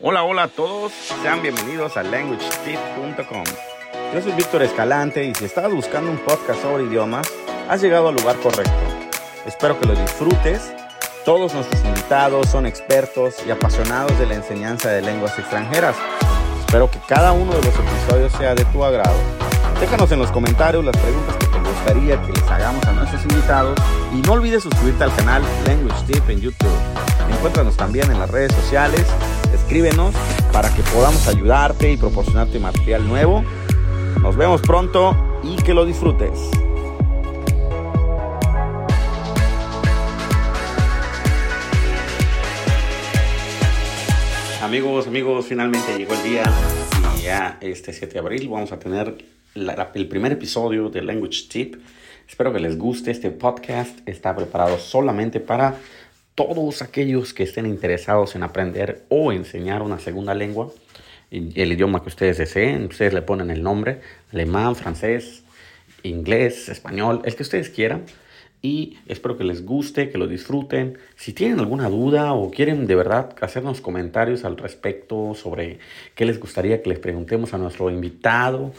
Hola, hola a todos, sean bienvenidos a languagetip.com. Yo soy Víctor Escalante y si estabas buscando un podcast sobre idiomas, has llegado al lugar correcto. Espero que lo disfrutes. Todos nuestros invitados son expertos y apasionados de la enseñanza de lenguas extranjeras. Espero que cada uno de los episodios sea de tu agrado. Déjanos en los comentarios las preguntas que te gustaría que les hagamos a nuestros invitados y no olvides suscribirte al canal Language Tip en YouTube. Encuéntranos también en las redes sociales, escríbenos para que podamos ayudarte y proporcionarte material nuevo. Nos vemos pronto y que lo disfrutes. Amigos, amigos, finalmente llegó el día y ya este 7 de abril vamos a tener el primer episodio de Language Tip. Espero que les guste este podcast. Está preparado solamente para todos aquellos que estén interesados en aprender o enseñar una segunda lengua, el idioma que ustedes deseen. Ustedes le ponen el nombre, alemán, francés, inglés, español, el que ustedes quieran. Y espero que les guste, que lo disfruten. Si tienen alguna duda o quieren de verdad hacernos comentarios al respecto sobre qué les gustaría que les preguntemos a nuestro invitado,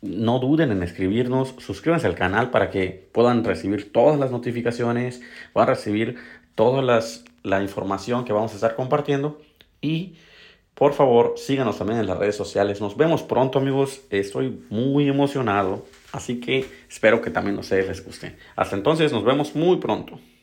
no duden en escribirnos, suscríbanse al canal para que puedan recibir todas las notificaciones, puedan recibir toda la información que vamos a estar compartiendo y por favor síganos también en las redes sociales. Nos vemos pronto amigos, estoy muy emocionado, así que espero que también a ustedes les guste. Hasta entonces nos vemos muy pronto.